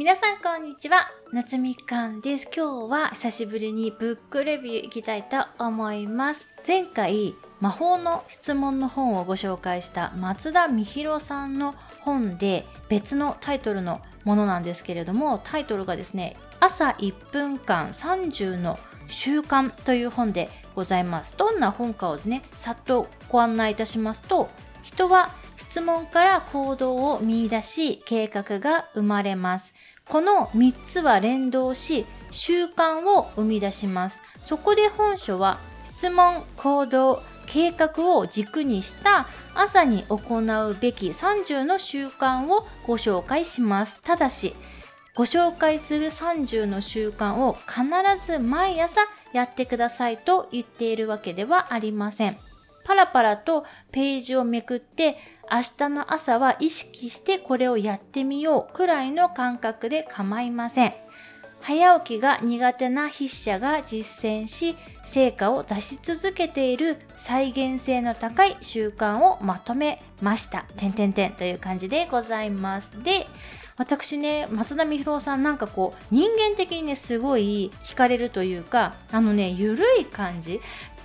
皆さんこんにちは。夏みかんです。今日は久しぶりにブックレビューいきたいと思います。前回魔法の質問の本をご紹介した松田美弘さんの本で別のタイトルのものなんですけれどもタイトルがですね朝1分間30の習慣という本でございます。どんな本かをねさっとご案内いたしますと人は質問から行動を見出し計画が生まれます。この3つは連動し習慣を生み出します。そこで本書は質問行動計画を軸にした朝に行うべき30の習慣をご紹介します。ただしご紹介する30の習慣を必ず毎朝やってくださいと言っているわけではありません。パラパラとページをめくって明日の朝は意識してこれをやってみようくらいの感覚で構いません。早起きが苦手な筆者が実践し成果を出し続けている再現性の高い習慣をまとめました。てんてんてんという感じでございます。で、私ね、松田美弘さんなんかこう人間的にねすごい惹かれるというかあのねゆるい感じ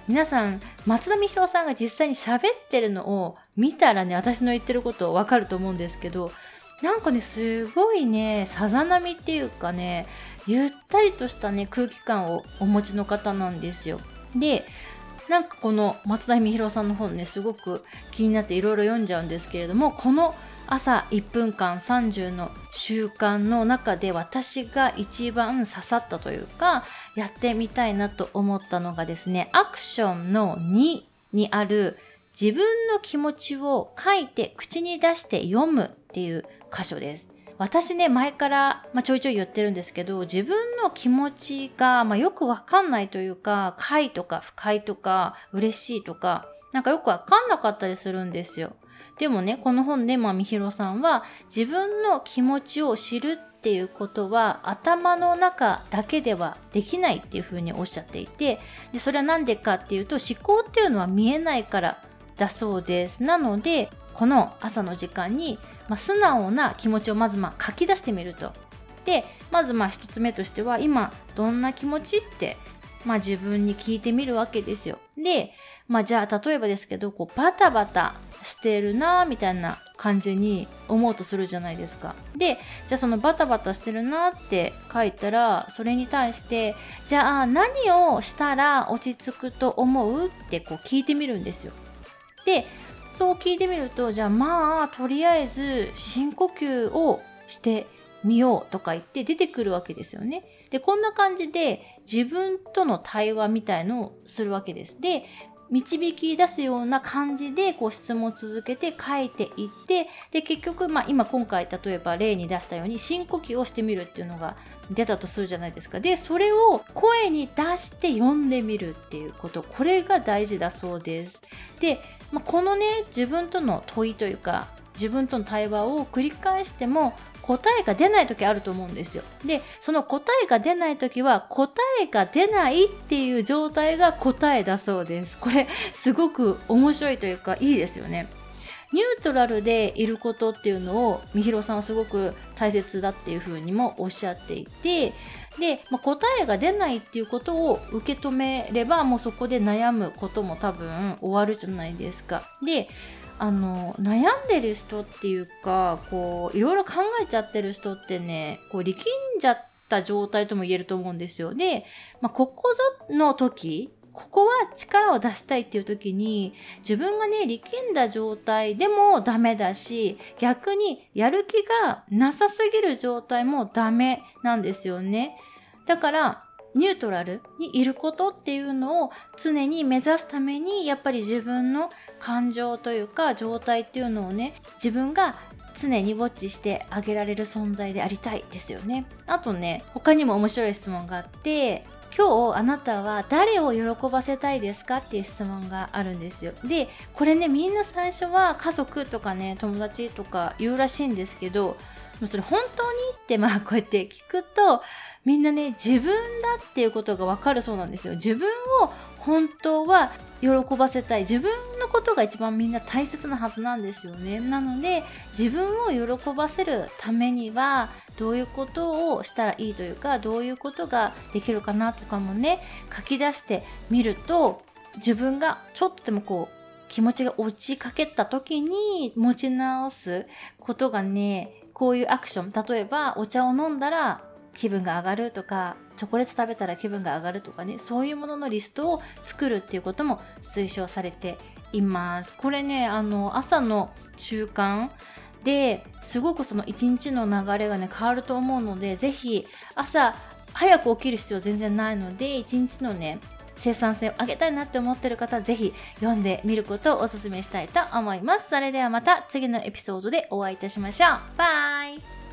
皆さん松田美弘さんが実際に喋ってるのを見たらね私の言ってることわかると思うんですけどなんかねすごいねさざ波っていうかねゆったりとしたね空気感をお持ちの方なんですよ。でなんかこの松田美弘さんの本ねすごく気になっていろいろ読んじゃうんですけれどもこの朝1分間30の習慣の中で私が一番刺さったというかやってみたいなと思ったのがですねアクションの2にある自分の気持ちを書いて口に出して読むっていう箇所です。私ね、前から、まあ、ちょいちょい言ってるんですけど、自分の気持ちが、まあ、よくわかんないというか、快とか不快とか、嬉しいとか、なんかよくわかんなかったりするんですよ。でもね、この本で、まあ、みひろさんは、自分の気持ちを知るっていうことは、頭の中だけではできないっていうふうにおっしゃっていて、でそれは何でかっていうと、思考っていうのは見えないからだそうです。なので、この朝の時間に、まあ、素直な気持ちをまずまあ書き出してみると。で、まずまあ一つ目としては、今どんな気持ちって、まあ自分に聞いてみるわけですよ。で、まあじゃあ例えばですけど、こうバタバタしてるなみたいな感じに思うとするじゃないですか。で、じゃあそのバタバタしてるなって書いたら、それに対して、じゃあ何をしたら落ち着くと思うってこう聞いてみるんですよ。で、そう聞いてみると、じゃあまあ、とりあえず深呼吸をしてみようとか言って出てくるわけですよね。で、こんな感じで自分との対話みたいのをするわけです。で、導き出すような感じでこう質問を続けて書いていってで結局、まあ、今今回例えば例に出したように深呼吸をしてみるっていうのが出たとするじゃないですか。でそれを声に出して読んでみるっていうこと。これが大事だそうです。で、まあ、このね自分との問いというか自分との対話を繰り返しても答えが出ない時あると思うんですよ。で、その答えが出ない時は答えが出ないっていう状態が答えだそうです。これすごく面白いというかいいですよね。ニュートラルでいることっていうのをみひろさんはすごく大切だっていうふうにもおっしゃっていてで、まあ、答えが出ないっていうことを受け止めればもうそこで悩むことも多分終わるじゃないですか。であの悩んでる人っていうかこういろいろ考えちゃってる人ってねこう力んじゃった状態とも言えると思うんですよ。で、まあ、ここぞの時ここは力を出したいっていう時に自分がね力んだ状態でもダメだし逆にやる気がなさすぎる状態もダメなんですよね。だからニュートラルにいることっていうのを常に目指すためにやっぱり自分の感情というか状態っていうのをね自分が常にウォッチしてあげられる存在でありたいですよね。あとね他にも面白い質問があって今日あなたは誰を喜ばせたいですかっていう質問があるんですよ。でこれねみんな最初は家族とかね友達とか言うらしいんですけどもうそれ本当にってまあこうやって聞くとみんなね自分だっていうことがわかるそうなんですよ。自分を本当は喜ばせたい。自分のことが一番みんな大切なはずなんですよね。なので自分を喜ばせるためにはどういうことをしたらいいというかどういうことができるかなとかもね書き出してみると自分がちょっとでもこう気持ちが落ちかけた時に持ち直すことがねこういうアクション。例えばお茶を飲んだら気分が上がるとかチョコレート食べたら気分が上がるとかね。そういうもののリストを作るっていうことも推奨されています。これねあの朝の習慣ですごくその一日の流れがね変わると思うので是非朝早く起きる必要全然ないので一日のね生産性を上げたいなって思ってる方ぜひ読んでみることをお勧めしたいと思います。それではまた次のエピソードでお会いいたしましょう。バイ